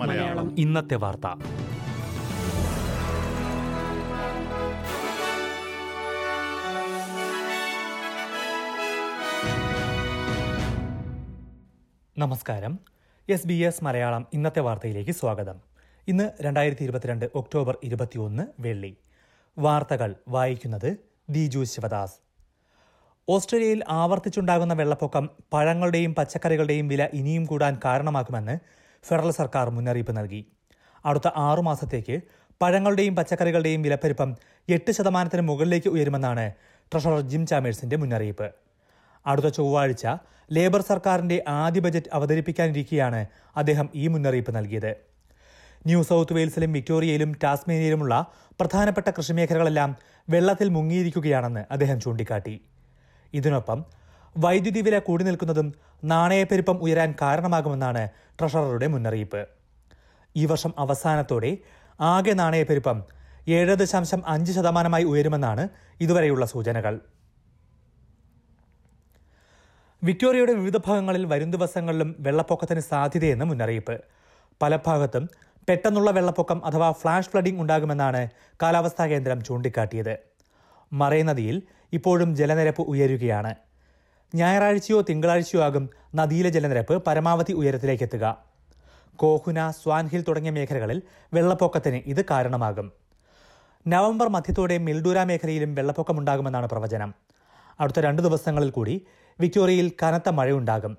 മലയാളം. ഇന്നത്തെ വാർത്ത. നമസ്കാരം. എസ് ബി എസ് മലയാളം ഇന്നത്തെ വാർത്തയിലേക്ക് സ്വാഗതം. ഇന്ന് രണ്ടായിരത്തി ഇരുപത്തിരണ്ട് ഒക്ടോബർ ഇരുപത്തിയൊന്ന് വെള്ളി. വാർത്തകൾ വായിക്കുന്നത് ദിജു ശിവദാസ്. ഓസ്ട്രേലിയയിൽ ആവർത്തിച്ചുണ്ടാകുന്ന വെള്ളപ്പൊക്കം പഴങ്ങളുടെയും പച്ചക്കറികളുടെയും വില ഇനിയും കൂടാൻ കാരണമാക്കുമെന്ന് ഫെഡറൽ സർക്കാർ മുന്നറിയിപ്പ് നൽകി. അടുത്ത ആറു മാസത്തേക്ക് പഴങ്ങളുടെയും പച്ചക്കറികളുടെയും വിലപ്പെരുപ്പം എട്ട് ശതമാനത്തിന് മുകളിലേക്ക് ഉയരുമെന്നാണ് ട്രഷറർ ജിം ചാമേഴ്സിന്റെ മുന്നറിയിപ്പ്. അടുത്ത ചൊവ്വാഴ്ച ലേബർ സർക്കാരിന്റെ ആദ്യ ബജറ്റ് അവതരിപ്പിക്കാനിരിക്കെയാണ് അദ്ദേഹം ഈ മുന്നറിയിപ്പ് നൽകിയത്. ന്യൂ സൗത്ത് വെയിൽസിലും വിക്ടോറിയയിലും ടാസ്മേനിയയിലുമുള്ള പ്രധാനപ്പെട്ട കൃഷിമേഖലകളെല്ലാം വെള്ളത്തിൽ മുങ്ങിയിരിക്കുകയാണെന്ന് അദ്ദേഹം ചൂണ്ടിക്കാട്ടി. ഇതിനൊപ്പം വൈദ്യുതി വില കൂടി നിൽക്കുന്നതും നാണയപ്പെരുപ്പം ഉയരാൻ കാരണമാകുമെന്നാണ് ട്രഷററുടെ മുന്നറിയിപ്പ്. ഈ വർഷം അവസാനത്തോടെ ആകെ നാണയപ്പെരുപ്പം ഏഴ് ദശാംശം അഞ്ച് ശതമാനമായി ഉയരുമെന്നാണ് ഇതുവരെയുള്ള സൂചനകൾ. വിക്ടോറിയയുടെ വിവിധ ഭാഗങ്ങളിൽ വരും ദിവസങ്ങളിലും വെള്ളപ്പൊക്കത്തിന് സാധ്യതയെന്ന് മുന്നറിയിപ്പ്. പല ഭാഗത്തും പെട്ടെന്നുള്ള വെള്ളപ്പൊക്കം അഥവാ ഫ്ലാഷ് ഫ്ലഡിംഗ് ഉണ്ടാകുമെന്നാണ് കാലാവസ്ഥാ കേന്ദ്രം ചൂണ്ടിക്കാട്ടിയത്. മറൈ നദിയിൽ ഇപ്പോഴും ജലനിരപ്പ് ഉയരുകയാണ്. ഞായറാഴ്ചയോ തിങ്കളാഴ്ചയോ ആകും നദിയിലെ ജലനിരപ്പ് പരമാവധി ഉയരത്തിലേക്ക് എത്തുക കോഹുന സ്വാൻഹിൽ തുടങ്ങിയ മേഖലകളിൽ വെള്ളപ്പൊക്കത്തിന് ഇത് കാരണമാകും. നവംബർ മധ്യത്തോടെ മിൽഡൂര മേഖലയിലും വെള്ളപ്പൊക്കമുണ്ടാകുമെന്നാണ് പ്രവചനം. അടുത്ത രണ്ട് ദിവസങ്ങളിൽ കൂടി വിക്ടോറിയയിൽ കനത്ത മഴയുണ്ടാകും.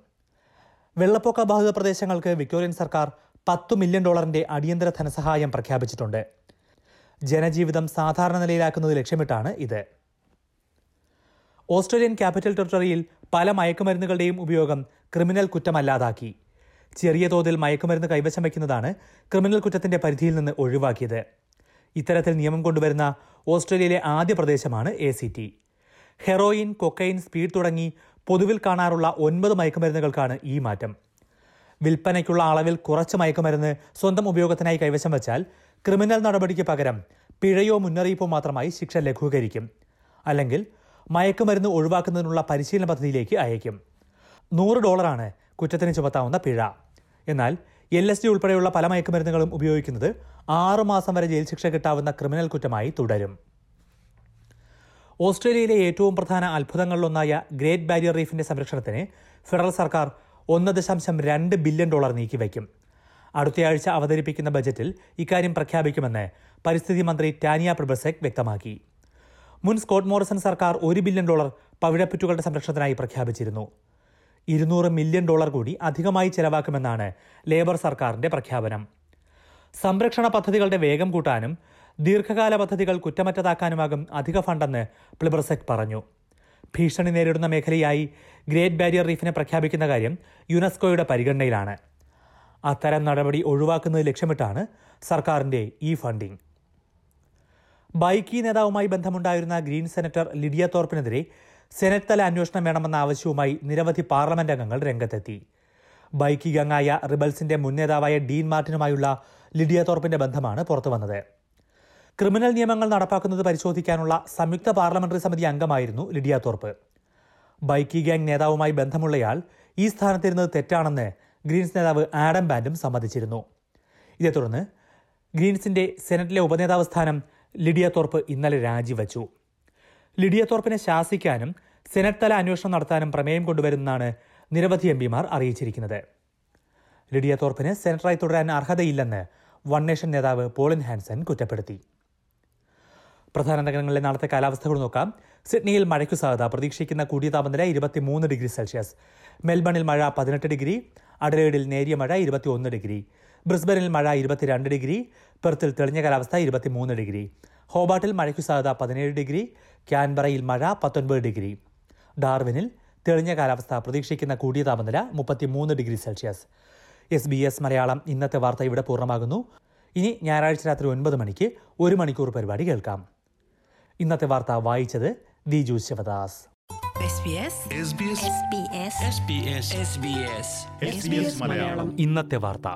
വെള്ളപ്പൊക്ക ബാധിത പ്രദേശങ്ങൾക്ക് വിക്ടോറിയൻ സർക്കാർ പത്തു മില്യൺ ഡോളറിന്റെ അടിയന്തര ധനസഹായം പ്രഖ്യാപിച്ചിട്ടുണ്ട്. ജനജീവിതം സാധാരണ നിലയിലാക്കുന്നത് ലക്ഷ്യമിട്ടാണ് ഇത്. ഓസ്ട്രേലിയൻ ക്യാപിറ്റൽ ടെറിട്ടറിയിൽ പല മയക്കുമരുന്നുകളുടെയും ഉപയോഗം ക്രിമിനൽ കുറ്റമല്ലാതാക്കി. ചെറിയ തോതിൽ മയക്കുമരുന്ന് കൈവശം വയ്ക്കുന്നതാണ് ക്രിമിനൽ കുറ്റത്തിന്റെ പരിധിയിൽ നിന്ന് ഒഴിവാക്കിയത്. ഇത്തരത്തിൽ നിയമം കൊണ്ടുവരുന്ന ഓസ്ട്രേലിയയിലെ ആദ്യ പ്രദേശമാണ് A C T heroin cocaine speed തുടങ്ങി പൊതുവിൽ കാണാറുള്ള ഒൻപത് മയക്കുമരുന്നുകൾക്കാണ് ഈ മാറ്റം. വിൽപ്പനയ്ക്കുള്ള അളവിൽ കുറച്ച് മയക്കുമരുന്ന് സ്വന്തം ഉപയോഗത്തിനായി കൈവശം വച്ചാൽ ക്രിമിനൽ നടപടിക്ക് പകരം പിഴയോ മുന്നറിയിപ്പോ മാത്രമായി ശിക്ഷ ലഘൂകരിക്കും. അല്ലെങ്കിൽ മയക്കുമരുന്ന് ഒഴിവാക്കുന്നതിനുള്ള പരിശീലന പദ്ധതിയിലേക്ക് അയക്കും. നൂറ് ഡോളറാണ് കുറ്റത്തിന് ചുമത്താവുന്ന പിഴ. എന്നാൽ എൽ എസ് ഡി ഉൾപ്പെടെയുള്ള പല മയക്കുമരുന്നുകളും ഉപയോഗിക്കുന്നത് ആറുമാസം വരെ ജയിൽ ശിക്ഷ കിട്ടാവുന്ന ക്രിമിനൽ കുറ്റമായി തുടരും. ഓസ്ട്രേലിയയിലെ ഏറ്റവും പ്രധാന അത്ഭുതങ്ങളിലൊന്നായ ഗ്രേറ്റ് ബാരിയർ റീഫിന്റെ സംരക്ഷണത്തിന് ഫെഡറൽ സർക്കാർ ഒന്ന് ദശാംശം രണ്ട് ബില്യൺ ഡോളർ നീക്കിവയ്ക്കും അടുത്തയാഴ്ച അവതരിപ്പിക്കുന്ന ബജറ്റിൽ ഇക്കാര്യം പ്രഖ്യാപിക്കുമെന്ന് പരിസ്ഥിതി മന്ത്രി ടാനിയ പ്രബസെക് വ്യക്തമാക്കി. മുൻ സ്കോട്ട് മോറിസൺ സർക്കാർ ഒരു ബില്യൺ ഡോളർ പവിഴപ്പുറ്റുകളുടെ സംരക്ഷണത്തിനായി പ്രഖ്യാപിച്ചിരുന്നു. ഇരുന്നൂറ് മില്യൺ ഡോളർ കൂടി അധികമായി ചെലവാക്കുമെന്നാണ് ലേബർ സർക്കാരിന്റെ പ്രഖ്യാപനം. സംരക്ഷണ പദ്ധതികളുടെ വേഗം കൂട്ടാനും ദീർഘകാല പദ്ധതികൾ കുറ്റമറ്റതാക്കാനുമാകും അധിക ഫണ്ടെന്ന് പ്ലിബർസെക് പറഞ്ഞു. ഭീഷണി നേരിടുന്ന മേഖലയായി ഗ്രേറ്റ് ബാരിയർ റീഫിനെ പ്രഖ്യാപിക്കുന്ന കാര്യം യുനെസ്കോയുടെ പരിഗണനയിലാണ്. അത്തരം നടപടി ഒഴിവാക്കുന്നത് ലക്ഷ്യമിട്ടാണ് സർക്കാരിന്റെ ഈ ഫണ്ടിംഗ് ബൈക്കി നേതാവുമായി ബന്ധമുണ്ടായിരുന്ന ഗ്രീൻ സെനറ്റർ ലിഡിയ തോർപ്പിനെതിരെ സെനറ്റ് തല അന്വേഷണം വേണമെന്ന ആവശ്യവുമായി നിരവധി പാർലമെന്റ് അംഗങ്ങൾ രംഗത്തെത്തി. ബൈക്കി ഗംഗായ റിബൽസിന്റെ മുൻ നേതാവായ ഡീൻ മാർട്ടിനുമായുള്ള ലിഡിയ തോർപ്പിന്റെ ബന്ധമാണ് പുറത്തുവന്നത്. ക്രിമിനൽ നിയമങ്ങൾ നടപ്പാക്കുന്നത് പരിശോധിക്കാനുള്ള സംയുക്ത പാർലമെന്ററി സമിതി അംഗമായിരുന്നു ലിഡിയ തോർപ്പ്. ബൈക്കി ഗാങ് നേതാവുമായി ബന്ധമുള്ളയാൾ ഈ സ്ഥാനത്തിരുന്നത് തെറ്റാണെന്ന് ഗ്രീൻസ് നേതാവ് ആഡം ബാൻഡും സമ്മതിച്ചിരുന്നു. ഇതേ തുടർന്ന് ഗ്രീൻസിന്റെ സെനറ്റിലെ ഉപനേതാവ് സ്ഥാനം ലിഡിയ തോർപ്പ് ഇന്നലെ രാജിവച്ചു. ലിഡിയ തോർപ്പിനെ ശാസിക്കാനും സെനറ്റ് തല അന്വേഷണം നടത്താനും പ്രമേയം കൊണ്ടുവരുന്നതാണ് നിരവധി എം പിമാർ അറിയിച്ചിരിക്കുന്നത്. ലിഡിയ തോർപ്പിന് സെനറ്ററായി തുടരാൻ അർഹതയില്ലെന്ന് വൺ നേഷൻ നേതാവ് പോളിൻ ഹാൻസൺ കുറ്റപ്പെടുത്തി. പ്രധാന നഗരങ്ങളിലെ നാളത്തെ കാലാവസ്ഥകൾ നോക്കാം. സിഡ്നിയിൽ മഴയ്ക്കു സാധ്യത. പ്രതീക്ഷിക്കുന്ന കൂടിയ താപനില ഇരുപത്തിമൂന്ന് ഡിഗ്രി സെൽഷ്യസ്. മെൽബണിൽ മഴ പതിനെട്ട് ഡിഗ്രി. അഡലേഡിൽ നേരിയ മഴ ഇരുപത്തിയൊന്ന് ഡിഗ്രി. ബ്രിസ്ബനിൽ മഴ ഇരുപത്തിരണ്ട് ഡിഗ്രി. പെർത്തിൽ തെളിഞ്ഞ കാലാവസ്ഥ ഇരുപത്തിമൂന്ന് ഡിഗ്രി. ഹോബാട്ടിൽ മഴയ്ക്കു സാധ്യത പതിനേഴ് ഡിഗ്രി. ക്യാൻബറയിൽ മഴ പത്തൊൻപത് ഡിഗ്രി. ഡാർവിനിൽ തെളിഞ്ഞ കാലാവസ്ഥ പ്രതീക്ഷിക്കുന്ന കൂടിയ താപനില മുപ്പത്തിമൂന്ന് degree Celsius. S B S Malayalam ഇന്നത്തെ വാർത്ത ഇവിടെ പൂർണമാകുന്നു. ഇനി ഞായറാഴ്ച രാത്രി ഒൻപത് മണിക്ക് ഒരു മണിക്കൂർ പരിപാടി കേൾക്കാം. ഇന്നത്തെ വാർത്ത വായിച്ചത് ദിജു ശിവദാസ്. SBS ഇന്നത്തെ വാർത്ത.